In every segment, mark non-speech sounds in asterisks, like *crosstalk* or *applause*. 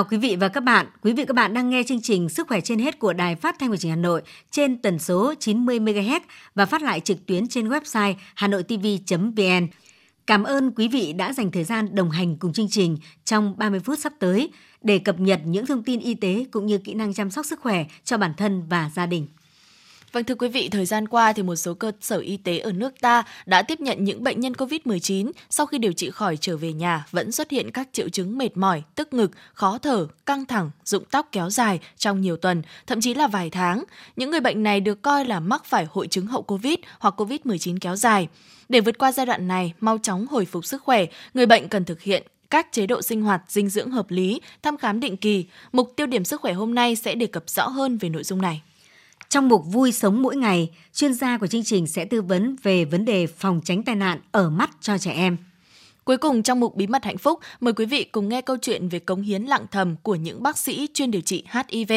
Chào quý vị và các bạn. Quý vị và các bạn đang nghe chương trình Sức khỏe trên hết của Đài Phát thanh và Truyền hình Hà Nội trên tần số 90 MHz và phát lại trực tuyến trên website hanoitv.vn. Cảm ơn quý vị đã dành thời gian đồng hành cùng chương trình trong 30 phút sắp tới để cập nhật những thông tin y tế cũng như kỹ năng chăm sóc sức khỏe cho bản thân và gia đình. Vâng thưa quý vị, thời gian qua thì một số cơ sở y tế ở nước ta đã tiếp nhận những bệnh nhân COVID-19 sau khi điều trị khỏi trở về nhà vẫn xuất hiện các triệu chứng mệt mỏi, tức ngực, khó thở, căng thẳng, rụng tóc kéo dài trong nhiều tuần, thậm chí là vài tháng. Những người bệnh này được coi là mắc phải hội chứng hậu COVID hoặc COVID-19 kéo dài. Để vượt qua giai đoạn này, mau chóng hồi phục sức khỏe, người bệnh cần thực hiện các chế độ sinh hoạt dinh dưỡng hợp lý, thăm khám định kỳ. Mục tiêu điểm sức khỏe hôm nay sẽ đề cập rõ hơn về nội dung này. Trong mục Vui sống mỗi ngày, chuyên gia của chương trình sẽ tư vấn về vấn đề phòng tránh tai nạn ở mắt cho trẻ em. Cuối cùng trong mục Bí mật hạnh phúc, mời quý vị cùng nghe câu chuyện về cống hiến lặng thầm của những bác sĩ chuyên điều trị HIV.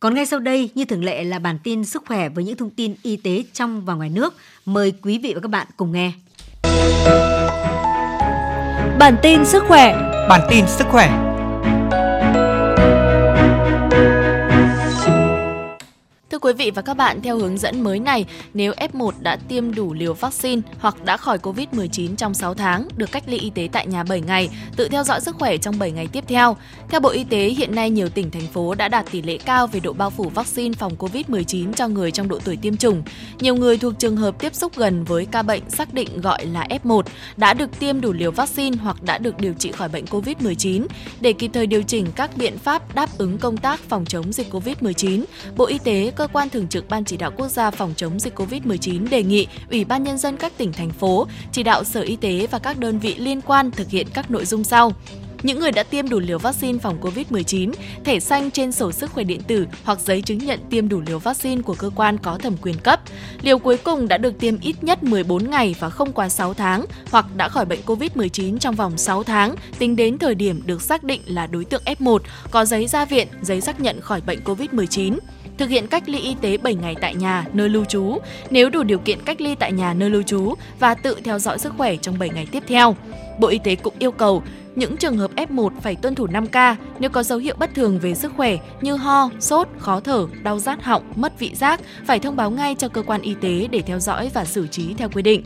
Còn ngay sau đây, như thường lệ là bản tin sức khỏe với những thông tin y tế trong và ngoài nước. Mời quý vị và các bạn cùng nghe. Bản tin sức khỏe Bản tin sức khỏe Thưa quý vị và các bạn, theo hướng dẫn mới này, nếu F1 đã tiêm đủ liều vaccine hoặc đã khỏi COVID-19 trong 6 tháng, được cách ly y tế tại nhà 7 ngày, tự theo dõi sức khỏe trong 7 ngày tiếp theo. Theo Bộ Y tế, hiện nay nhiều tỉnh, thành phố đã đạt tỷ lệ cao về độ bao phủ vaccine phòng COVID-19 cho người trong độ tuổi tiêm chủng. Nhiều người thuộc trường hợp tiếp xúc gần với ca bệnh xác định gọi là F1 đã được tiêm đủ liều vaccine hoặc đã được điều trị khỏi bệnh COVID-19. Để kịp thời điều chỉnh các biện pháp đáp ứng công tác phòng chống dịch COVID-19, Bộ Y tế, cơ quan thường trực Ban chỉ đạo quốc gia phòng chống dịch COVID-19 đề nghị Ủy ban nhân dân các tỉnh thành phố chỉ đạo Sở Y tế và các đơn vị liên quan thực hiện các nội dung sau những người đã tiêm đủ liều vaccine phòng COVID-19, thẻ xanh trên sổ sức khỏe điện tử hoặc giấy chứng nhận tiêm đủ liều vaccine của cơ quan có thẩm quyền cấp. Liều cuối cùng đã được tiêm ít nhất 14 ngày và không quá 6 tháng hoặc đã khỏi bệnh COVID-19 trong vòng 6 tháng tính đến thời điểm được xác định là đối tượng F1, có giấy ra viện, giấy xác nhận khỏi bệnh COVID-19 thực hiện cách ly y tế 7 ngày tại nhà, nơi lưu trú, nếu đủ điều kiện cách ly tại nhà nơi lưu trú và tự theo dõi sức khỏe trong 7 ngày tiếp theo. Bộ Y tế cũng yêu cầu những trường hợp F1 phải tuân thủ 5K nếu có dấu hiệu bất thường về sức khỏe như ho, sốt, khó thở, đau rát họng, mất vị giác phải thông báo ngay cho cơ quan y tế để theo dõi và xử trí theo quy định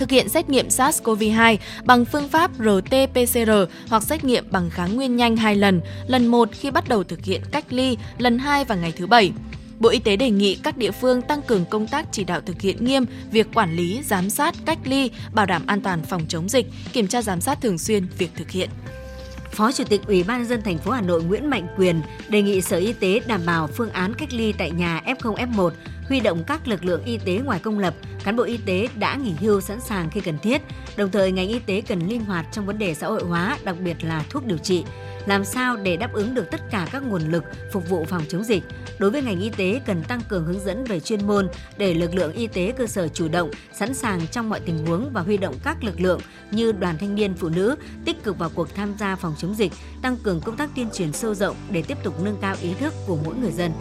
thực hiện xét nghiệm SARS-CoV-2 bằng phương pháp RT-PCR hoặc xét nghiệm bằng kháng nguyên nhanh hai lần, lần 1 khi bắt đầu thực hiện cách ly, lần 2 vào ngày thứ bảy. Bộ Y tế đề nghị các địa phương tăng cường công tác chỉ đạo thực hiện nghiêm việc quản lý, giám sát, cách ly, bảo đảm an toàn phòng chống dịch, kiểm tra giám sát thường xuyên việc thực hiện. Phó Chủ tịch Ủy ban nhân dân thành phố Hà Nội Nguyễn Mạnh Quyền đề nghị Sở Y tế đảm bảo phương án cách ly tại nhà F0 F1, huy động các lực lượng y tế ngoài công lập, cán bộ y tế đã nghỉ hưu sẵn sàng khi cần thiết. Đồng thời ngành y tế cần linh hoạt trong vấn đề xã hội hóa, đặc biệt là thuốc điều trị làm sao để đáp ứng được tất cả các nguồn lực phục vụ phòng chống dịch. Đối với ngành y tế cần tăng cường hướng dẫn về chuyên môn để lực lượng y tế cơ sở chủ động, sẵn sàng trong mọi tình huống và huy động các lực lượng như đoàn thanh niên phụ nữ tích cực vào cuộc tham gia phòng chống dịch, tăng cường công tác tuyên truyền sâu rộng để tiếp tục nâng cao ý thức của mỗi người dân.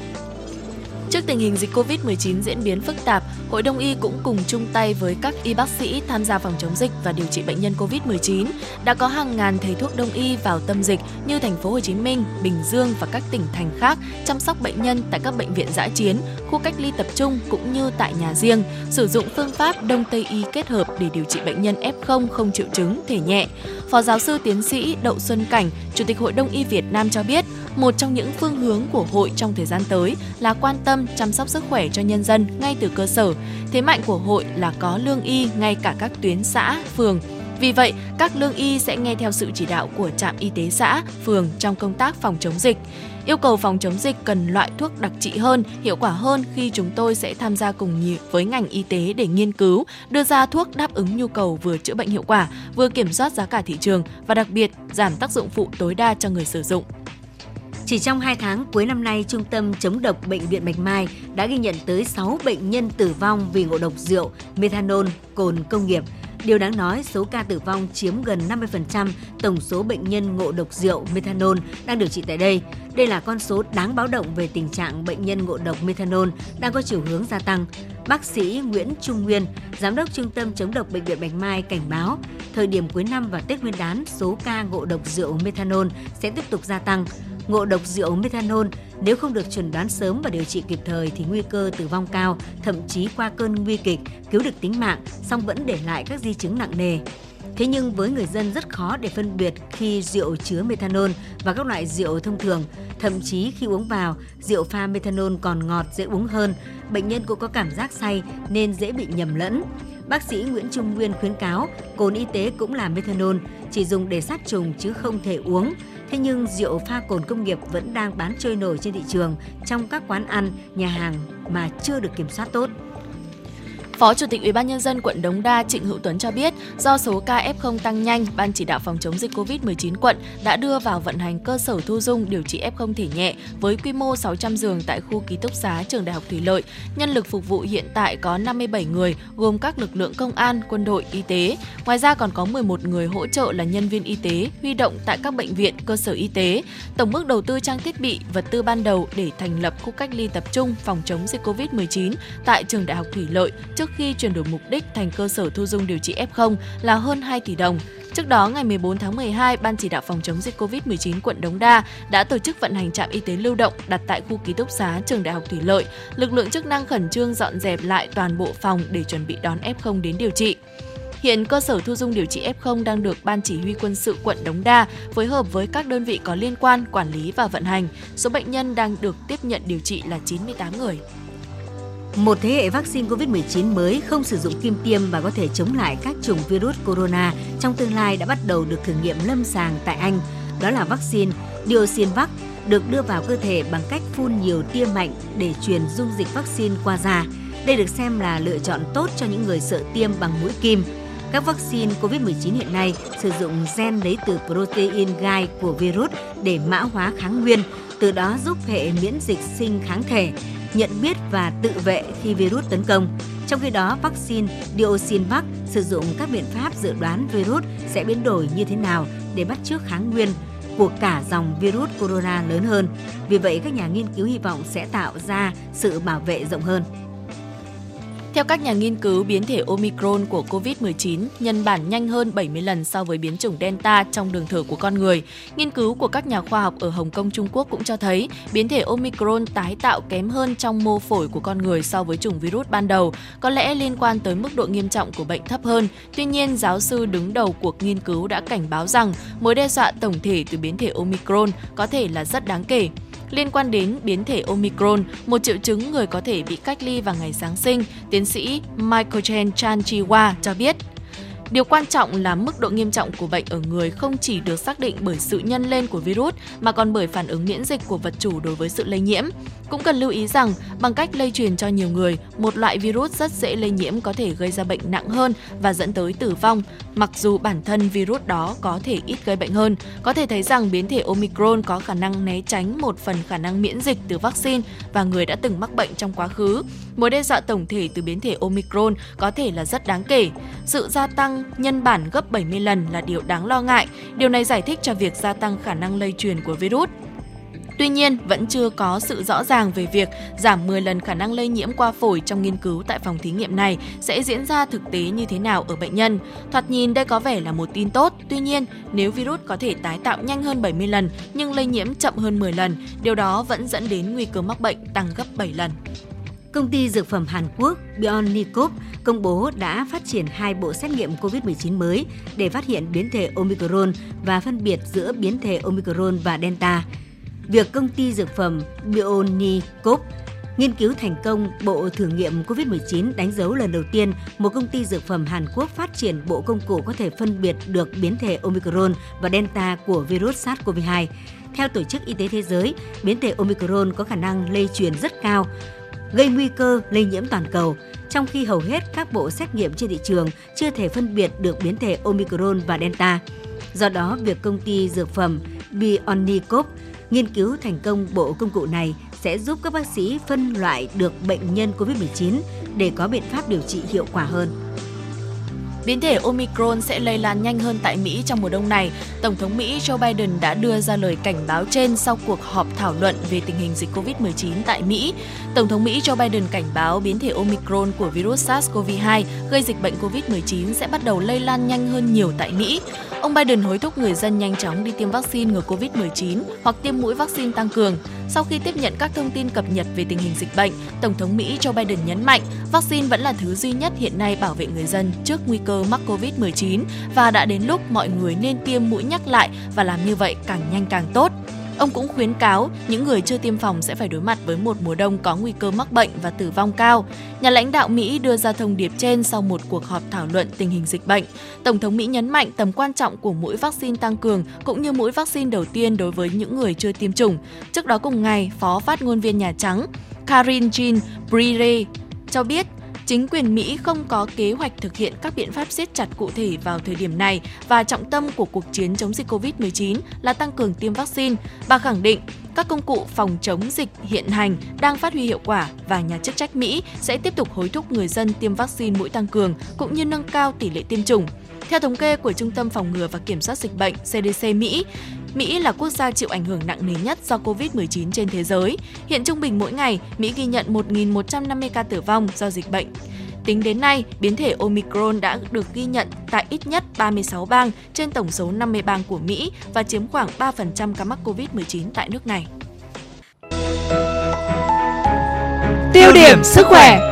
Trước tình hình dịch COVID-19 diễn biến phức tạp, Hội Đông y cũng cùng chung tay với các y bác sĩ tham gia phòng chống dịch và điều trị bệnh nhân COVID-19. Đã có hàng ngàn thầy thuốc đông y vào tâm dịch như thành phố Hồ Chí Minh, Bình Dương và các tỉnh thành khác chăm sóc bệnh nhân tại các bệnh viện giã chiến, khu cách ly tập trung cũng như tại nhà riêng, sử dụng phương pháp đông tây y kết hợp để điều trị bệnh nhân F0 không triệu chứng, thể nhẹ. Phó giáo sư tiến sĩ Đậu Xuân Cảnh, Chủ tịch Hội Đông y Việt Nam cho biết, một trong những phương hướng của hội trong thời gian tới là quan tâm chăm sóc sức khỏe cho nhân dân ngay từ cơ sở. Thế mạnh của hội là có lương y ngay cả các tuyến xã, phường. Vì vậy, các lương y sẽ nghe theo sự chỉ đạo của trạm y tế xã, phường trong công tác phòng chống dịch. Yêu cầu phòng chống dịch cần loại thuốc đặc trị hơn, hiệu quả hơn khi chúng tôi sẽ tham gia cùng với ngành y tế để nghiên cứu, đưa ra thuốc đáp ứng nhu cầu vừa chữa bệnh hiệu quả, vừa kiểm soát giá cả thị trường và đặc biệt giảm tác dụng phụ tối đa cho người sử dụng. Chỉ trong 2 tháng cuối năm nay, Trung tâm chống độc Bệnh viện Bạch Mai đã ghi nhận tới 6 bệnh nhân tử vong vì ngộ độc rượu, methanol, cồn công nghiệp. Điều đáng nói, số ca tử vong chiếm gần 50% tổng số bệnh nhân ngộ độc rượu methanol đang điều trị tại đây. Đây là con số đáng báo động về tình trạng bệnh nhân ngộ độc methanol đang có chiều hướng gia tăng. Bác sĩ Nguyễn Trung Nguyên, Giám đốc Trung tâm chống độc Bệnh viện Bạch Mai cảnh báo, thời điểm cuối năm và Tết Nguyên đán, số ca ngộ độc rượu methanol sẽ tiếp tục gia tăng. Ngộ độc rượu methanol nếu không được chuẩn đoán sớm và điều trị kịp thời thì nguy cơ tử vong cao, thậm chí qua cơn nguy kịch, cứu được tính mạng, song vẫn để lại các di chứng nặng nề. Thế nhưng với người dân rất khó để phân biệt khi rượu chứa methanol và các loại rượu thông thường. Thậm chí khi uống vào, rượu pha methanol còn ngọt dễ uống hơn. Bệnh nhân cũng có cảm giác say nên dễ bị nhầm lẫn. Bác sĩ Nguyễn Trung Nguyên khuyến cáo cồn y tế cũng là methanol, chỉ dùng để sát trùng chứ không thể uống. Thế nhưng rượu pha cồn công nghiệp vẫn đang bán trôi nổi trên thị trường trong các quán ăn, nhà hàng mà chưa được kiểm soát tốt. Phó Chủ tịch Ủy ban nhân dân quận Đống Đa Trịnh Hữu Tuấn cho biết, do số ca F0 tăng nhanh, Ban chỉ đạo phòng chống dịch COVID-19 quận đã đưa vào vận hành cơ sở thu dung điều trị F0 thể nhẹ với quy mô 600 giường tại khu ký túc xá trường Đại học Thủy Lợi. Nhân lực phục vụ hiện tại có 57 người, gồm các lực lượng công an, quân đội, y tế. Ngoài ra còn có 11 người hỗ trợ là nhân viên y tế huy động tại các bệnh viện, cơ sở y tế. Tổng mức đầu tư trang thiết bị, vật tư ban đầu để thành lập khu cách ly tập trung phòng chống dịch COVID-19 tại trường Đại học Thủy Lợi trước trước khi chuyển đổi mục đích thành cơ sở thu dung điều trị F0 là hơn 2 tỷ đồng. Trước đó, ngày 14 tháng 12, Ban chỉ đạo phòng chống dịch COVID-19 quận Đống Đa đã tổ chức vận hành trạm y tế lưu động đặt tại khu ký túc xá trường Đại học Thủy Lợi. Lực lượng chức năng khẩn trương dọn dẹp lại toàn bộ phòng để chuẩn bị đón F0 đến điều trị. Hiện cơ sở thu dung điều trị F0 đang được Ban Chỉ huy quân sự quận Đống Đa phối hợp với các đơn vị có liên quan quản lý và vận hành. Số bệnh nhân đang được tiếp nhận điều trị là 98 người. Một thế hệ vaccine COVID-19 mới không sử dụng kim tiêm và có thể chống lại các chủng virus corona trong tương lai đã bắt đầu được thử nghiệm lâm sàng tại Anh. Đó là vaccine Dioxinvac được đưa vào cơ thể bằng cách phun nhiều tia mạnh để truyền dung dịch vaccine qua da. Đây được xem là lựa chọn tốt cho những người sợ tiêm bằng mũi kim. Các vaccine COVID-19 hiện nay sử dụng gen lấy từ protein gai của virus để mã hóa kháng nguyên, từ đó giúp hệ miễn dịch sinh kháng thể nhận biết và tự vệ khi virus tấn công. Trong khi đó, vaccine Dioxinvac sử dụng các biện pháp dự đoán virus sẽ biến đổi như thế nào để bắt chước kháng nguyên của cả dòng virus corona lớn hơn. Vì vậy, các nhà nghiên cứu hy vọng sẽ tạo ra sự bảo vệ rộng hơn. Theo các nhà nghiên cứu, biến thể Omicron của COVID-19 nhân bản nhanh hơn 70 lần so với biến chủng Delta trong đường thở của con người. Nghiên cứu của các nhà khoa học ở Hồng Kông, Trung Quốc cũng cho thấy biến thể Omicron tái tạo kém hơn trong mô phổi của con người so với chủng virus ban đầu, có lẽ liên quan tới mức độ nghiêm trọng của bệnh thấp hơn. Tuy nhiên, giáo sư đứng đầu cuộc nghiên cứu đã cảnh báo rằng mối đe dọa tổng thể từ biến thể Omicron có thể là rất đáng kể. Liên quan đến biến thể Omicron, một triệu chứng người có thể bị cách ly vào ngày Giáng sinh, tiến sĩ Michael Chen Chan Chiwa cho biết Điều quan trọng là mức độ nghiêm trọng của bệnh ở người không chỉ được xác định bởi sự nhân lên của virus mà còn bởi phản ứng miễn dịch của vật chủ đối với sự lây nhiễm. Cũng cần lưu ý rằng, bằng cách lây truyền cho nhiều người, một loại virus rất dễ lây nhiễm có thể gây ra bệnh nặng hơn và dẫn tới tử vong, mặc dù bản thân virus đó có thể ít gây bệnh hơn. Có thể thấy rằng biến thể Omicron có khả năng né tránh một phần khả năng miễn dịch từ vaccine và người đã từng mắc bệnh trong quá khứ. Mối đe dọa tổng thể từ biến thể Omicron có thể là rất đáng kể. Sự gia tăng nhân bản gấp 70 lần là điều đáng lo ngại. Điều này giải thích cho việc gia tăng khả năng lây truyền của virus. Tuy nhiên, vẫn chưa có sự rõ ràng về việc giảm 10 lần khả năng lây nhiễm qua phổi trong nghiên cứu tại phòng thí nghiệm này sẽ diễn ra thực tế như thế nào ở bệnh nhân. Thoạt nhìn đây có vẻ là một tin tốt, tuy nhiên, nếu virus có thể tái tạo nhanh hơn 70 lần nhưng lây nhiễm chậm hơn 10 lần, điều đó vẫn dẫn đến nguy cơ mắc bệnh tăng gấp 7 lần. Công ty dược phẩm Hàn Quốc Bionicop công bố đã phát triển hai bộ xét nghiệm COVID-19 mới để phát hiện biến thể Omicron và phân biệt giữa biến thể Omicron và Delta. Việc công ty dược phẩm Bionicop nghiên cứu thành công bộ thử nghiệm COVID-19 đánh dấu lần đầu tiên một công ty dược phẩm Hàn Quốc phát triển bộ công cụ có thể phân biệt được biến thể Omicron và Delta của virus SARS-CoV-2. Theo Tổ chức Y tế Thế giới, biến thể Omicron có khả năng lây truyền rất cao, gây nguy cơ lây nhiễm toàn cầu, trong khi hầu hết các bộ xét nghiệm trên thị trường chưa thể phân biệt được biến thể Omicron và Delta. Do đó, việc công ty dược phẩm Bionicop nghiên cứu thành công bộ công cụ này sẽ giúp các bác sĩ phân loại được bệnh nhân COVID-19 để có biện pháp điều trị hiệu quả hơn. Biến thể Omicron sẽ lây lan nhanh hơn tại Mỹ trong mùa đông này. Tổng thống Mỹ Joe Biden đã đưa ra lời cảnh báo trên sau cuộc họp thảo luận về tình hình dịch COVID-19 tại Mỹ. Tổng thống Mỹ Joe Biden cảnh báo biến thể Omicron của virus SARS-CoV-2 gây dịch bệnh COVID-19 sẽ bắt đầu lây lan nhanh hơn nhiều tại Mỹ. Ông Biden hối thúc người dân nhanh chóng đi tiêm vaccine ngừa COVID-19 hoặc tiêm mũi vaccine tăng cường. Sau khi tiếp nhận các thông tin cập nhật về tình hình dịch bệnh, Tổng thống Mỹ Joe Biden nhấn mạnh vaccine vẫn là thứ duy nhất hiện nay bảo vệ người dân trước nguy cơ mắc COVID-19 và đã đến lúc mọi người nên tiêm mũi nhắc lại và làm như vậy càng nhanh càng tốt. Ông cũng khuyến cáo những người chưa tiêm phòng sẽ phải đối mặt với một mùa đông có nguy cơ mắc bệnh và tử vong cao. Nhà lãnh đạo Mỹ đưa ra thông điệp trên sau một cuộc họp thảo luận tình hình dịch bệnh. Tổng thống Mỹ nhấn mạnh tầm quan trọng của mũi vaccine tăng cường cũng như mũi vaccine đầu tiên đối với những người chưa tiêm chủng. Trước đó cùng ngày, Phó phát ngôn viên Nhà Trắng Karin Jean Brire cho biết chính quyền Mỹ không có kế hoạch thực hiện các biện pháp siết chặt cụ thể vào thời điểm này và trọng tâm của cuộc chiến chống dịch COVID-19 là tăng cường tiêm vaccine. Bà khẳng định các công cụ phòng chống dịch hiện hành đang phát huy hiệu quả và nhà chức trách Mỹ sẽ tiếp tục hối thúc người dân tiêm vaccine mũi tăng cường cũng như nâng cao tỷ lệ tiêm chủng. Theo thống kê của Trung tâm Phòng ngừa và Kiểm soát Dịch bệnh CDC Mỹ, Mỹ là quốc gia chịu ảnh hưởng nặng nề nhất do COVID-19 trên thế giới. Hiện trung bình mỗi ngày, Mỹ ghi nhận 1.150 ca tử vong do dịch bệnh. Tính đến nay, biến thể Omicron đã được ghi nhận tại ít nhất 36 bang trên tổng số 50 bang của Mỹ và chiếm khoảng 3% ca mắc COVID-19 tại nước này. Tiêu điểm sức khỏe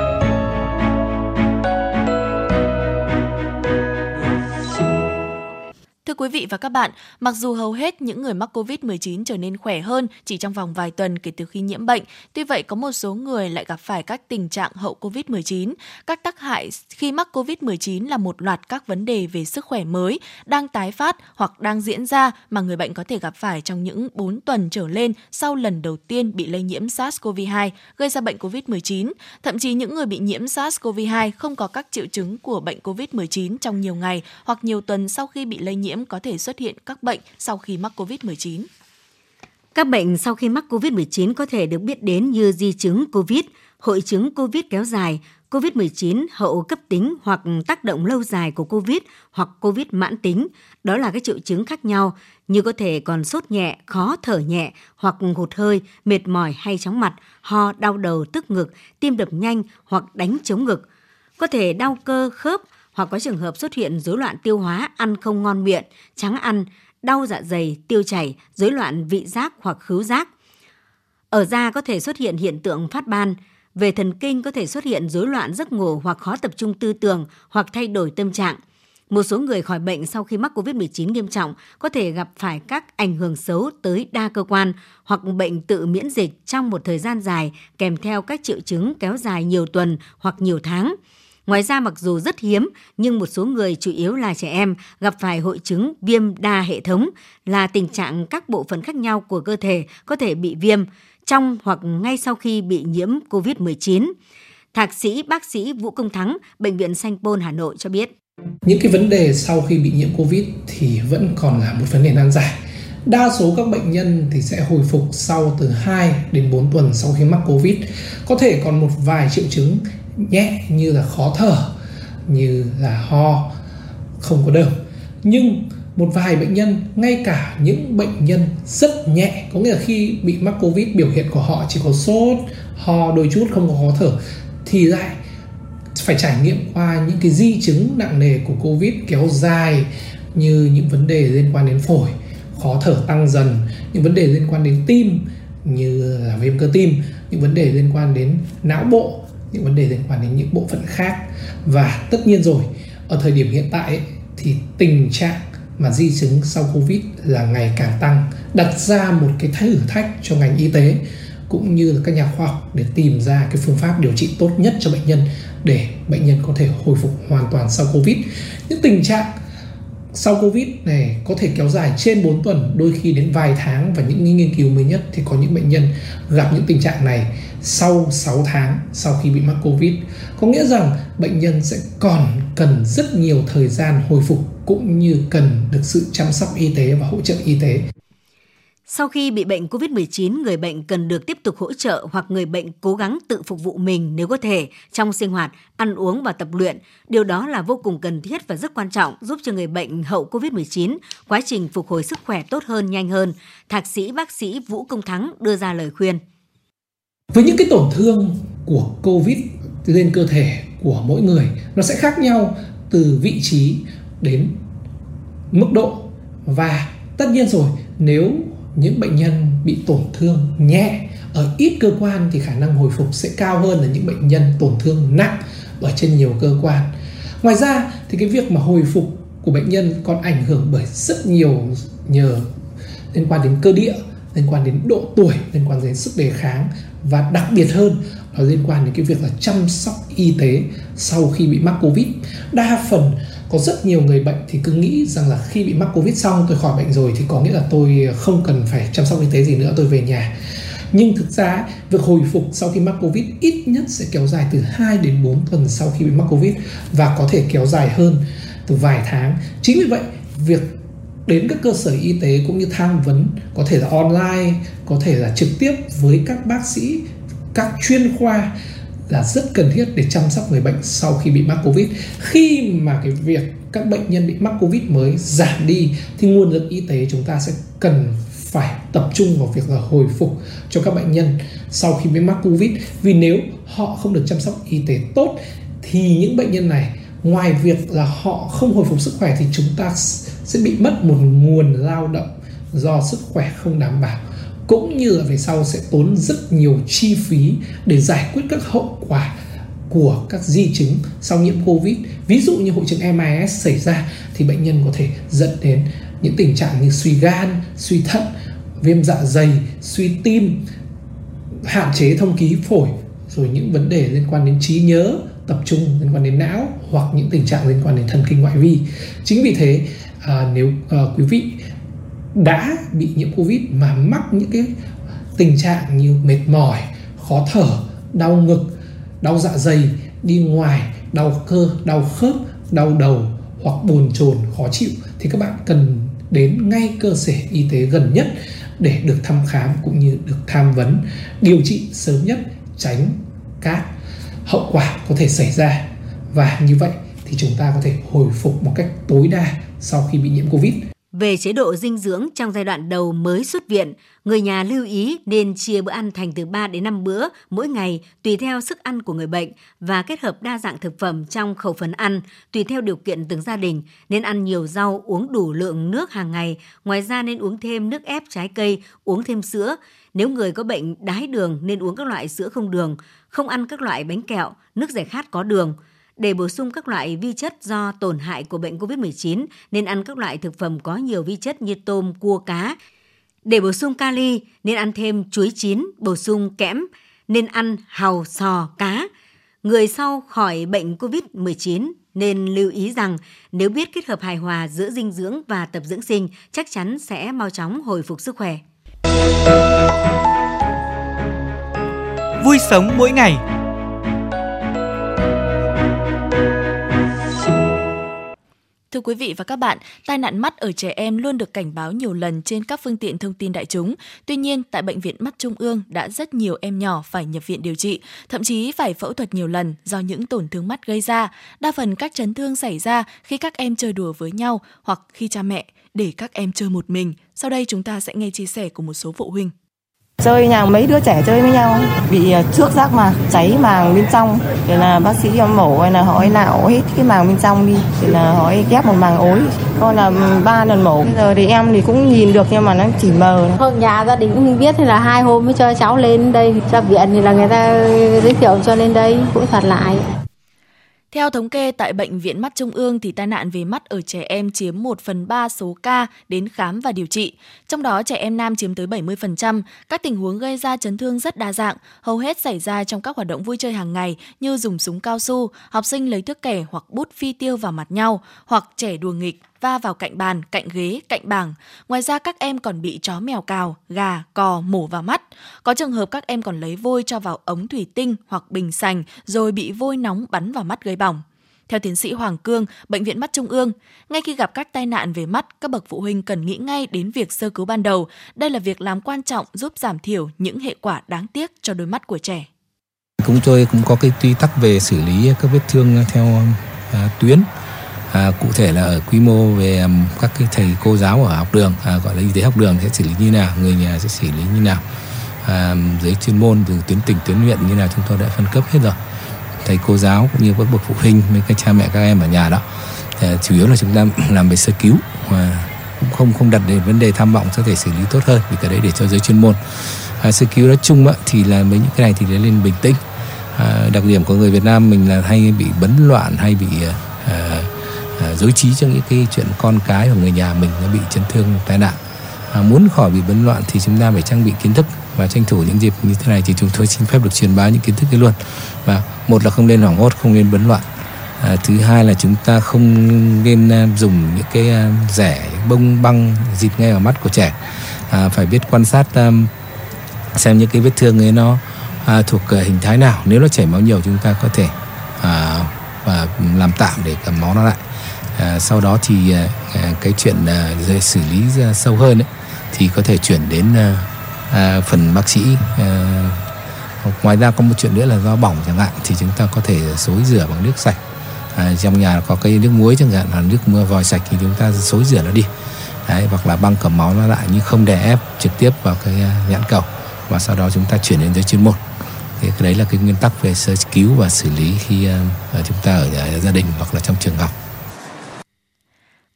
quý vị và các bạn, mặc dù hầu hết những người mắc COVID-19 trở nên khỏe hơn chỉ trong vòng vài tuần kể từ khi nhiễm bệnh, tuy vậy có một số người lại gặp phải các tình trạng hậu COVID-19. Các tác hại khi mắc COVID-19 là một loạt các vấn đề về sức khỏe mới đang tái phát hoặc đang diễn ra mà người bệnh có thể gặp phải trong những 4 tuần trở lên sau lần đầu tiên bị lây nhiễm SARS-CoV-2 gây ra bệnh COVID-19. Thậm chí những người bị nhiễm SARS-CoV-2 không có các triệu chứng của bệnh COVID-19 trong nhiều ngày hoặc nhiều tuần sau khi bị lây nhiễm có thể xuất hiện các bệnh sau khi mắc COVID-19. Các bệnh sau khi mắc COVID-19 có thể được biết đến như di chứng COVID, hội chứng COVID kéo dài, COVID-19 hậu cấp tính hoặc tác động lâu dài của COVID hoặc COVID mãn tính. Đó là các triệu chứng khác nhau như có thể còn sốt nhẹ, khó thở nhẹ hoặc hụt hơi, mệt mỏi hay chóng mặt, ho, đau đầu, tức ngực, tim đập nhanh hoặc đánh chống ngực. Có thể đau cơ, khớp, hoặc có trường hợp xuất hiện rối loạn tiêu hóa, ăn không ngon miệng, trắng ăn, đau dạ dày, tiêu chảy, rối loạn vị giác hoặc khứu giác. Ở da có thể xuất hiện hiện tượng phát ban, về thần kinh có thể xuất hiện rối loạn giấc ngủ hoặc khó tập trung tư tưởng hoặc thay đổi tâm trạng. Một số người khỏi bệnh sau khi mắc COVID-19 nghiêm trọng có thể gặp phải các ảnh hưởng xấu tới đa cơ quan hoặc bệnh tự miễn dịch trong một thời gian dài kèm theo các triệu chứng kéo dài nhiều tuần hoặc nhiều tháng. Ngoài ra mặc dù rất hiếm, nhưng một số người chủ yếu là trẻ em gặp phải hội chứng viêm đa hệ thống là tình trạng các bộ phận khác nhau của cơ thể có thể bị viêm trong hoặc ngay sau khi bị nhiễm COVID-19. Thạc sĩ bác sĩ Vũ Công Thắng, Bệnh viện Sanh Pôn Hà Nội cho biết. Những cái vấn đề sau khi bị nhiễm COVID thì vẫn còn là một vấn đề nan giải. Đa số các bệnh nhân thì sẽ hồi phục sau từ 2 đến 4 tuần sau khi mắc Covid. Có thể còn một vài triệu chứng nhẹ như là khó thở, như là ho, không có đờm. Nhưng một vài bệnh nhân, ngay cả những bệnh nhân rất nhẹ, có nghĩa là khi bị mắc covid biểu hiện của họ chỉ có sốt, ho, đôi chút, không có khó thở, thì lại phải trải nghiệm qua những cái di chứng nặng nề của covid kéo dài như những vấn đề liên quan đến phổi, khó thở tăng dần, những vấn đề liên quan đến tim như là viêm cơ tim, những vấn đề liên quan đến não bộ những vấn đề liên quan đến những bộ phận khác. Và tất nhiên rồi ở thời điểm hiện tại ấy, thì tình trạng mà di chứng sau covid là ngày càng tăng đặt ra một cái thử thách cho ngành y tế cũng như là các nhà khoa học để tìm ra cái phương pháp điều trị tốt nhất cho bệnh nhân để bệnh nhân có thể hồi phục hoàn toàn sau covid. Những tình trạng sau Covid này có thể kéo dài trên 4 tuần, đôi khi đến vài tháng và những nghiên cứu mới nhất thì có những bệnh nhân gặp những tình trạng này sau 6 tháng sau khi bị mắc Covid. Có nghĩa rằng bệnh nhân sẽ còn cần rất nhiều thời gian hồi phục cũng như cần được sự chăm sóc y tế và hỗ trợ y tế. Sau khi bị bệnh COVID-19, người bệnh cần được tiếp tục hỗ trợ hoặc người bệnh cố gắng tự phục vụ mình nếu có thể trong sinh hoạt, ăn uống và tập luyện. Điều đó là vô cùng cần thiết và rất quan trọng giúp cho người bệnh hậu COVID-19 quá trình phục hồi sức khỏe tốt hơn, nhanh hơn. Thạc sĩ bác sĩ Vũ Công Thắng đưa ra lời khuyên. Với những cái tổn thương của COVID lên cơ thể của mỗi người, nó sẽ khác nhau từ vị trí đến mức độ và tất nhiên rồi nếu những bệnh nhân bị tổn thương nhẹ ở ít cơ quan thì khả năng hồi phục sẽ cao hơn là những bệnh nhân tổn thương nặng ở trên nhiều cơ quan. Ngoài ra thì cái việc mà hồi phục của bệnh nhân còn ảnh hưởng bởi rất nhiều nhờ liên quan đến cơ địa, liên quan đến độ tuổi, liên quan đến sức đề kháng và đặc biệt hơn là liên quan đến cái việc là chăm sóc y tế sau khi bị mắc Covid. Đa phần có rất nhiều người bệnh thì cứ nghĩ rằng là khi bị mắc covid xong tôi khỏi bệnh rồi thì có nghĩa là tôi không cần phải chăm sóc y tế gì nữa, tôi về nhà. Nhưng thực ra việc hồi phục sau khi mắc covid ít nhất sẽ kéo dài từ 2 đến 4 tuần sau khi bị mắc covid và có thể kéo dài hơn từ vài tháng. Chính vì vậy, việc đến các cơ sở y tế cũng như tham vấn, có thể là online, có thể là trực tiếp với các bác sĩ, các chuyên khoa là rất cần thiết để chăm sóc người bệnh sau khi bị mắc covid. Khi mà cái việc các bệnh nhân bị mắc covid mới giảm đi, thì nguồn lực y tế chúng ta sẽ cần phải tập trung vào việc là hồi phục cho các bệnh nhân sau khi bị mắc covid. Vì nếu họ không được chăm sóc y tế tốt, thì những bệnh nhân này, ngoài việc là họ không hồi phục sức khỏe, thì chúng ta sẽ bị mất một nguồn lao động do sức khỏe không đảm bảo cũng như là về sau sẽ tốn rất nhiều chi phí để giải quyết các hậu quả của các di chứng sau nhiễm Covid. Ví dụ như hội chứng MIS xảy ra thì bệnh nhân có thể dẫn đến những tình trạng như suy gan, suy thận, viêm dạ dày, suy tim, hạn chế thông khí phổi, rồi những vấn đề liên quan đến trí nhớ, tập trung liên quan đến não hoặc những tình trạng liên quan đến thần kinh ngoại vi. Chính vì thế à, nếu à, quý vị đã bị nhiễm covid mà mắc những cái tình trạng như mệt mỏi, khó thở, đau ngực, đau dạ dày, đi ngoài, đau cơ, đau khớp, đau đầu hoặc buồn chồn, khó chịu thì các bạn cần đến ngay cơ sở y tế gần nhất để được thăm khám cũng như được tham vấn, điều trị sớm nhất, tránh các hậu quả có thể xảy ra. Và như vậy thì chúng ta có thể hồi phục một cách tối đa sau khi bị nhiễm covid về chế độ dinh dưỡng trong giai đoạn đầu mới xuất viện, người nhà lưu ý nên chia bữa ăn thành từ 3 đến 5 bữa mỗi ngày tùy theo sức ăn của người bệnh và kết hợp đa dạng thực phẩm trong khẩu phần ăn tùy theo điều kiện từng gia đình. Nên ăn nhiều rau, uống đủ lượng nước hàng ngày. Ngoài ra nên uống thêm nước ép trái cây, uống thêm sữa. Nếu người có bệnh đái đường nên uống các loại sữa không đường, không ăn các loại bánh kẹo, nước giải khát có đường – để bổ sung các loại vi chất do tổn hại của bệnh COVID-19 nên ăn các loại thực phẩm có nhiều vi chất như tôm, cua, cá. Để bổ sung kali nên ăn thêm chuối chín, bổ sung kẽm, nên ăn hàu, sò, cá. Người sau khỏi bệnh COVID-19 nên lưu ý rằng nếu biết kết hợp hài hòa giữa dinh dưỡng và tập dưỡng sinh chắc chắn sẽ mau chóng hồi phục sức khỏe. Vui sống mỗi ngày Thưa quý vị và các bạn, tai nạn mắt ở trẻ em luôn được cảnh báo nhiều lần trên các phương tiện thông tin đại chúng. Tuy nhiên, tại Bệnh viện Mắt Trung ương đã rất nhiều em nhỏ phải nhập viện điều trị, thậm chí phải phẫu thuật nhiều lần do những tổn thương mắt gây ra. Đa phần các chấn thương xảy ra khi các em chơi đùa với nhau hoặc khi cha mẹ để các em chơi một mình. Sau đây chúng ta sẽ nghe chia sẻ của một số phụ huynh. Chơi nhà mấy đứa trẻ chơi với nhau. Bị ờ, trước giác mạc, cháy màng bên trong. Thì là bác sĩ mổ hay là hỏi nạo hết cái màng bên trong đi. Thì là hỏi, ghép một màng ối. Con là ừ, ba lần mổ. Bây giờ thì em thì cũng nhìn được, nhưng mà nó chỉ mờ hôm nhà gia đình cũng biết thì là hai hôm mới cho cháu lên đây cho viện thì là người ta ờ, giới thiệu cho lên đây, phẫu thuật lại theo thống kê tại Bệnh viện Mắt Trung ương thì tai nạn về mắt ở trẻ em chiếm 1 phần 3 số ca đến khám và điều trị. Trong đó trẻ em nam chiếm tới 70%. Các tình huống gây ra chấn thương rất đa dạng, hầu hết xảy ra trong các hoạt động vui chơi hàng ngày như dùng súng cao su, học sinh lấy thước kẻ hoặc bút phi tiêu vào mặt nhau, hoặc trẻ đùa nghịch, va vào cạnh bàn, cạnh ghế, cạnh bảng. Ngoài ra các em còn bị chó mèo cào, gà, cò mổ vào mắt. Có trường hợp các em còn lấy vôi cho vào ống thủy tinh hoặc bình sành rồi bị vôi nóng bắn vào mắt gây bỏng. Theo tiến sĩ Hoàng Cương, Bệnh viện Mắt Trung ương, ngay khi gặp các tai nạn về mắt, các bậc phụ huynh cần nghĩ ngay đến việc sơ cứu ban đầu. Đây là việc làm quan trọng giúp giảm thiểu những hệ quả đáng tiếc cho đôi mắt của trẻ. Chúng tôi cũng có cái quy tắc về xử lý các vết thương theo à, tuyến. À, cụ thể là ở quy mô về um, các cái thầy cô giáo ở học đường à, gọi là y tế học đường sẽ xử lý như nào người nhà sẽ xử lý như nào. À, um, giấy chuyên môn từ tuyến tỉnh tuyến huyện như nào chúng tôi đã phân cấp hết rồi. Thầy cô giáo cũng như các bậc phụ huynh với các cha mẹ các em ở nhà đó. À, chủ yếu là chúng ta *coughs* làm về sơ cứu và cũng không không đặt đến vấn đề tham vọng có thể xử lý tốt hơn vì cái đấy để cho giới chuyên môn. À, sơ cứu nói chung á, thì là mấy những cái này thì lên bình tĩnh. À, đặc điểm của người Việt Nam mình là hay bị bấn loạn hay bị à, à Ờ, dối trí cho những cái chuyện con cái và người nhà mình nó bị chấn thương tai nạn. À, muốn khỏi bị bấn loạn thì chúng ta phải trang bị kiến thức và tranh thủ những dịp như thế này thì chúng tôi xin phép được truyền bá những kiến thức ấy luôn. Và một là không nên hoảng hốt không nên bấn loạn. À, thứ hai là chúng ta không nên ờ, dùng những cái rẻ bông băng dịp ngay vào mắt của trẻ. À, phải biết quan sát um, xem những cái vết thương ấy nó à, thuộc hình thái nào. Nếu nó chảy máu nhiều chúng ta có thể à, và làm tạm để cầm máu nó lại à, sau đó thì à, à cái chuyện à, xử lý sâu hơn ấy, thì có thể chuyển đến à, à, phần bác sĩ à, ngoài ra có một chuyện nữa là do bỏng chẳng hạn thì chúng ta có thể xối rửa bằng nước sạch. À, trong nhà có cái nước muối chẳng hạn là nước mưa vòi sạch thì chúng ta xối rửa nó đi. Đấy, hoặc là băng cầm máu nó lại nhưng không đè ép trực tiếp vào cái à, nhãn cầu và sau đó chúng ta chuyển đến giới chuyên môn. Thì cái đấy là cái nguyên tắc về sơ cứu và xử lý khi uh, chúng ta ở, ở gia đình hoặc là trong trường học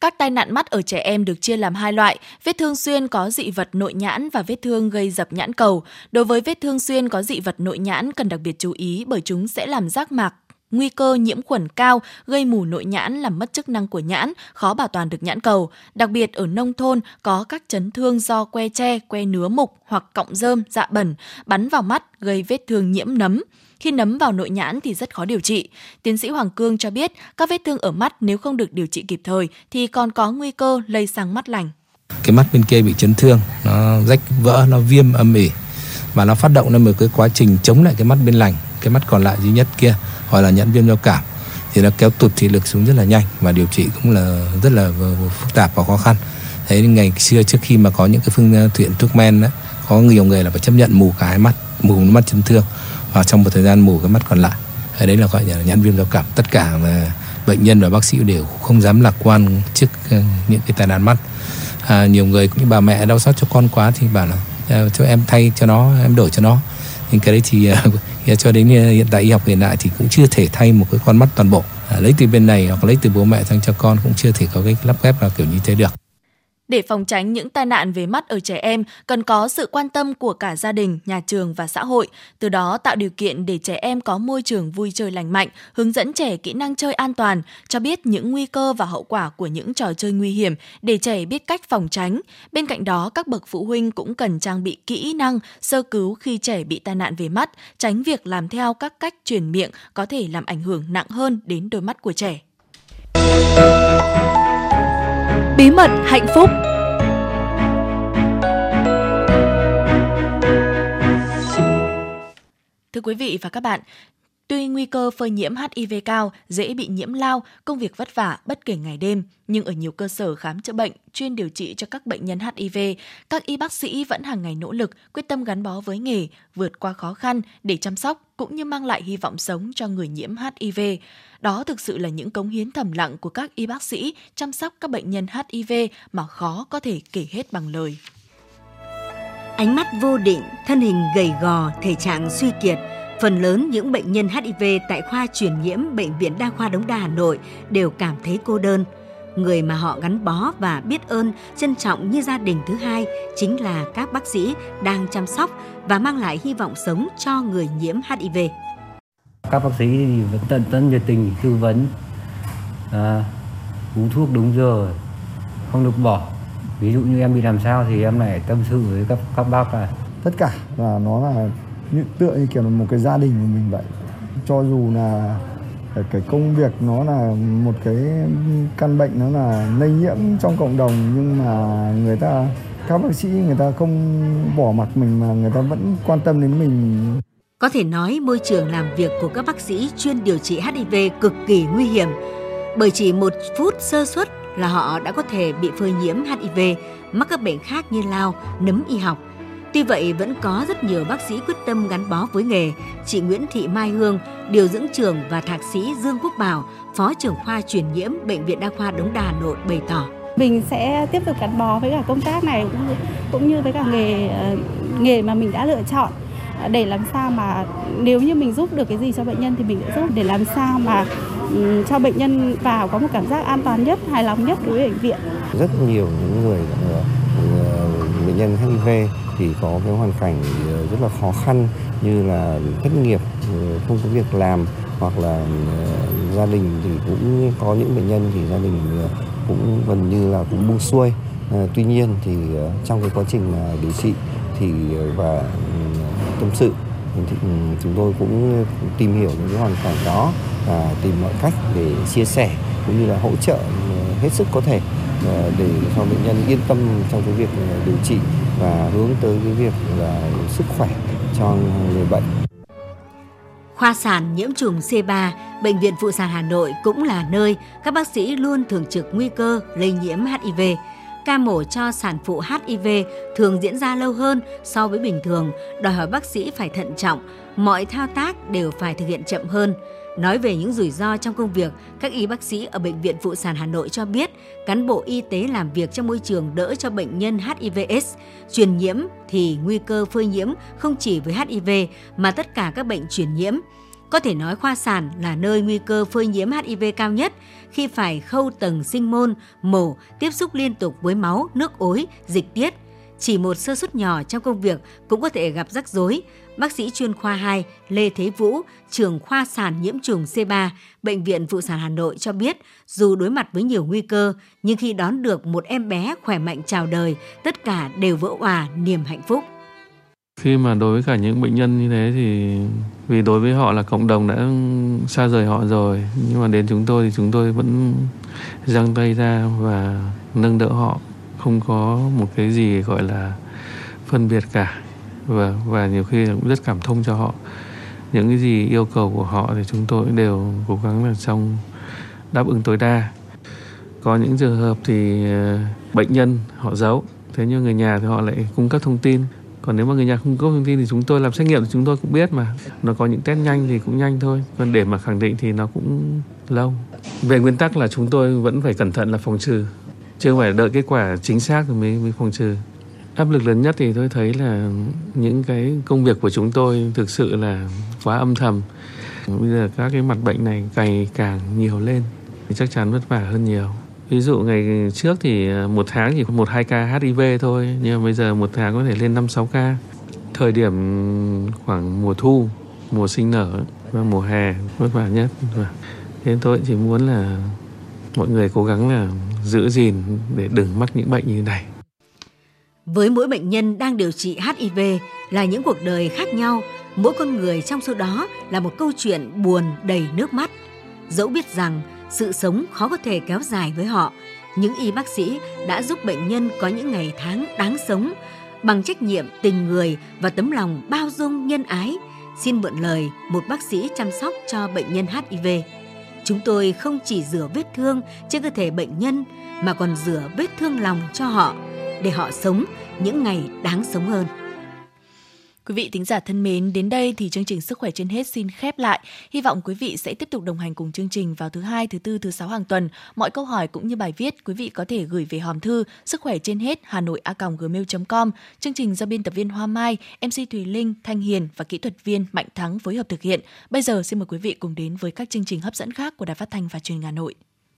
các tai nạn mắt ở trẻ em được chia làm hai loại, vết thương xuyên có dị vật nội nhãn và vết thương gây dập nhãn cầu. Đối với vết thương xuyên có dị vật nội nhãn cần đặc biệt chú ý bởi chúng sẽ làm rác mạc nguy cơ nhiễm khuẩn cao, gây mù nội nhãn làm mất chức năng của nhãn, khó bảo toàn được nhãn cầu. Đặc biệt ở nông thôn có các chấn thương do que tre, que nứa mục hoặc cọng rơm, dạ bẩn, bắn vào mắt gây vết thương nhiễm nấm. Khi nấm vào nội nhãn thì rất khó điều trị. Tiến sĩ Hoàng Cương cho biết các vết thương ở mắt nếu không được điều trị kịp thời thì còn có nguy cơ lây sang mắt lành. Cái mắt bên kia bị chấn thương, nó rách vỡ, nó viêm âm ỉ và nó phát động lên một cái quá trình chống lại cái mắt bên lành, cái mắt còn lại duy nhất kia gọi là nhãn viêm giao cảm thì nó kéo tụt thị lực xuống rất là nhanh và điều trị cũng là rất là phức tạp và khó khăn thế nên ngày xưa trước khi mà có những cái phương uh, tiện thuốc men đó, có nhiều người là phải chấp nhận mù cả hai mắt mù mắt chấn thương và trong một thời gian mù cái mắt còn lại. Ở đấy là gọi là nhãn viêm giao cảm. Tất cả là bệnh nhân và bác sĩ đều không dám lạc quan trước ờ, những cái tai nạn mắt. À, nhiều người cũng như bà mẹ đau xót cho con quá thì bảo là ờ, cho em thay cho nó em đổi cho nó. Nhưng cái đấy thì uh, *laughs* cho đến hiện tại y học hiện đại thì cũng chưa thể thay một cái con mắt toàn bộ. À, lấy từ bên này hoặc lấy từ bố mẹ sang cho con cũng chưa thể có cái lắp ghép nào kiểu như thế được để phòng tránh những tai nạn về mắt ở trẻ em, cần có sự quan tâm của cả gia đình, nhà trường và xã hội, từ đó tạo điều kiện để trẻ em có môi trường vui chơi lành mạnh, hướng dẫn trẻ kỹ năng chơi an toàn, cho biết những nguy cơ và hậu quả của những trò chơi nguy hiểm để trẻ biết cách phòng tránh. Bên cạnh đó, các bậc phụ huynh cũng cần trang bị kỹ năng sơ cứu khi trẻ bị tai nạn về mắt, tránh việc làm theo các cách truyền miệng có thể làm ảnh hưởng nặng hơn đến đôi mắt của trẻ. Bí mật hạnh phúc. Thưa quý vị và các bạn, Tuy nguy cơ phơi nhiễm HIV cao, dễ bị nhiễm lao, công việc vất vả bất kể ngày đêm, nhưng ở nhiều cơ sở khám chữa bệnh chuyên điều trị cho các bệnh nhân HIV, các y bác sĩ vẫn hàng ngày nỗ lực, quyết tâm gắn bó với nghề, vượt qua khó khăn để chăm sóc cũng như mang lại hy vọng sống cho người nhiễm HIV. Đó thực sự là những cống hiến thầm lặng của các y bác sĩ chăm sóc các bệnh nhân HIV mà khó có thể kể hết bằng lời. Ánh mắt vô định, thân hình gầy gò, thể trạng suy kiệt, phần lớn những bệnh nhân HIV tại khoa truyền nhiễm Bệnh viện Đa khoa Đống Đa Hà Nội đều cảm thấy cô đơn. Người mà họ gắn bó và biết ơn, trân trọng như gia đình thứ hai chính là các bác sĩ đang chăm sóc và mang lại hy vọng sống cho người nhiễm HIV. Các bác sĩ vẫn tận tâm nhiệt tình tư vấn, à, uống thuốc đúng giờ, không được bỏ. Ví dụ như em bị làm sao thì em lại tâm sự với các các bác là tất cả là nó là như tựa như kiểu là một cái gia đình của mình vậy. Cho dù là cái công việc nó là một cái căn bệnh nó là lây nhiễm trong cộng đồng nhưng mà người ta các bác sĩ người ta không bỏ mặt mình mà người ta vẫn quan tâm đến mình. Có thể nói môi trường làm việc của các bác sĩ chuyên điều trị HIV cực kỳ nguy hiểm. Bởi chỉ một phút sơ suất là họ đã có thể bị phơi nhiễm HIV, mắc các bệnh khác như lao, nấm y học. Tuy vậy vẫn có rất nhiều bác sĩ quyết tâm gắn bó với nghề. Chị Nguyễn Thị Mai Hương, điều dưỡng trưởng và thạc sĩ Dương Quốc Bảo, phó trưởng khoa truyền nhiễm bệnh viện đa khoa Đống Đà Hà Nội bày tỏ mình sẽ tiếp tục gắn bó với cả công tác này cũng như, cũng như với cả nghề ờ, nghề mà mình đã lựa chọn để làm sao mà nếu như mình giúp được cái gì cho bệnh nhân thì mình sẽ giúp để làm sao mà cho bệnh nhân vào có một cảm giác an toàn nhất, hài lòng nhất đối với bệnh viện. Rất nhiều những người bệnh nhân HIV thì có cái hoàn cảnh ờ, rất là khó khăn như là thất nghiệp, ờ, không có việc làm hoặc là ờ, gia đình thì cũng có những bệnh nhân thì gia đình cũng gần như là cũng buông xuôi. Tuy nhiên thì trong cái quá trình điều trị thì và ừ, tâm sự thì ừ, chúng tôi cũng tìm hiểu những cái hoàn cảnh đó và tìm mọi cách để chia sẻ cũng như là hỗ trợ ừ, hết sức có thể Ờ, để cho bệnh nhân yên tâm trong cái việc ờ, điều trị và hướng tới cái việc là sức khỏe cho người bệnh. Khoa sản nhiễm trùng C3, Bệnh viện Phụ sản Hà Nội cũng là nơi các bác sĩ luôn thường trực nguy cơ lây nhiễm HIV ca mổ cho sản phụ HIV thường diễn ra lâu hơn so với bình thường, đòi hỏi bác sĩ phải thận trọng, mọi thao tác đều phải thực hiện chậm hơn. Nói về những rủi ro trong công việc, các y bác sĩ ở Bệnh viện Phụ sản Hà Nội cho biết, cán bộ y tế làm việc trong môi trường đỡ cho bệnh nhân HIVS, truyền nhiễm thì nguy cơ phơi nhiễm không chỉ với HIV mà tất cả các bệnh truyền nhiễm. Có thể nói khoa sản là nơi nguy cơ phơi nhiễm HIV cao nhất khi phải khâu tầng sinh môn, mổ, tiếp xúc liên tục với máu, nước ối, dịch tiết. Chỉ một sơ suất nhỏ trong công việc cũng có thể gặp rắc rối. Bác sĩ chuyên khoa 2 Lê Thế Vũ, trưởng khoa sản nhiễm trùng C3, Bệnh viện Phụ sản Hà Nội cho biết, dù đối mặt với nhiều nguy cơ, nhưng khi đón được một em bé khỏe mạnh chào đời, tất cả đều vỡ hòa niềm hạnh phúc. Khi mà đối với cả những bệnh nhân như thế thì vì đối với họ là cộng đồng đã xa rời họ rồi nhưng mà đến chúng tôi thì chúng tôi vẫn giang tay ra và nâng đỡ họ không có một cái gì gọi là phân biệt cả. Và và nhiều khi cũng rất cảm thông cho họ. Những cái gì yêu cầu của họ thì chúng tôi đều cố gắng là trong đáp ứng tối đa. Có những trường hợp thì ờ, bệnh nhân họ giấu, thế nhưng người nhà thì họ lại cung cấp thông tin. Còn nếu mà người nhà không cấp thông tin thì chúng tôi làm xét nghiệm thì chúng tôi cũng biết mà. Nó có những test nhanh thì cũng nhanh thôi. Còn để mà khẳng định thì nó cũng lâu. Về nguyên tắc là chúng tôi vẫn phải cẩn thận là phòng trừ chứ không phải đợi kết quả chính xác rồi mới mới phòng trừ. Áp lực lớn nhất thì tôi thấy là những cái công việc của chúng tôi thực sự là quá âm thầm. Bây giờ các cái mặt bệnh này ngày càng nhiều lên, thì chắc chắn vất vả hơn nhiều. Ví dụ ngày trước thì à, một tháng chỉ có một, hai ca HIV thôi, nhưng mà bây giờ một tháng có thể lên năm, sáu ca. Thời điểm khoảng mùa thu, mùa sinh nở và mùa hè, vất vả nhất thế tôi chỉ muốn là mọi người cố gắng là giữ gìn để đừng mắc những bệnh như này. Với mỗi bệnh nhân đang điều trị HIV là những cuộc đời khác nhau, mỗi con người trong số đó là một câu chuyện buồn đầy nước mắt. Dẫu biết rằng sự sống khó có thể kéo dài với họ những y bác sĩ đã giúp bệnh nhân có những ngày tháng đáng sống bằng trách nhiệm tình người và tấm lòng bao dung nhân ái. Xin mượn lời một bác sĩ chăm sóc cho bệnh nhân hiv chúng tôi không chỉ rửa vết thương trên cơ thể bệnh nhân, mà còn rửa vết thương lòng cho họ, để họ sống những ngày đáng sống hơn. Quý vị thính giả thân mến, đến đây thì chương trình Sức khỏe trên hết xin khép lại. Hy vọng quý vị sẽ tiếp tục đồng hành cùng chương trình vào thứ hai, thứ tư, thứ sáu hàng tuần. Mọi câu hỏi cũng như bài viết quý vị có thể gửi về hòm thư sức khỏe trên hết hà nội a gmail.com. Chương trình do biên tập viên Hoa Mai, MC Thùy Linh, Thanh Hiền và kỹ thuật viên Mạnh Thắng phối hợp thực hiện. Bây giờ xin mời quý vị cùng đến với các chương trình hấp dẫn khác của Đài Phát thanh và Truyền hình Hà Nội.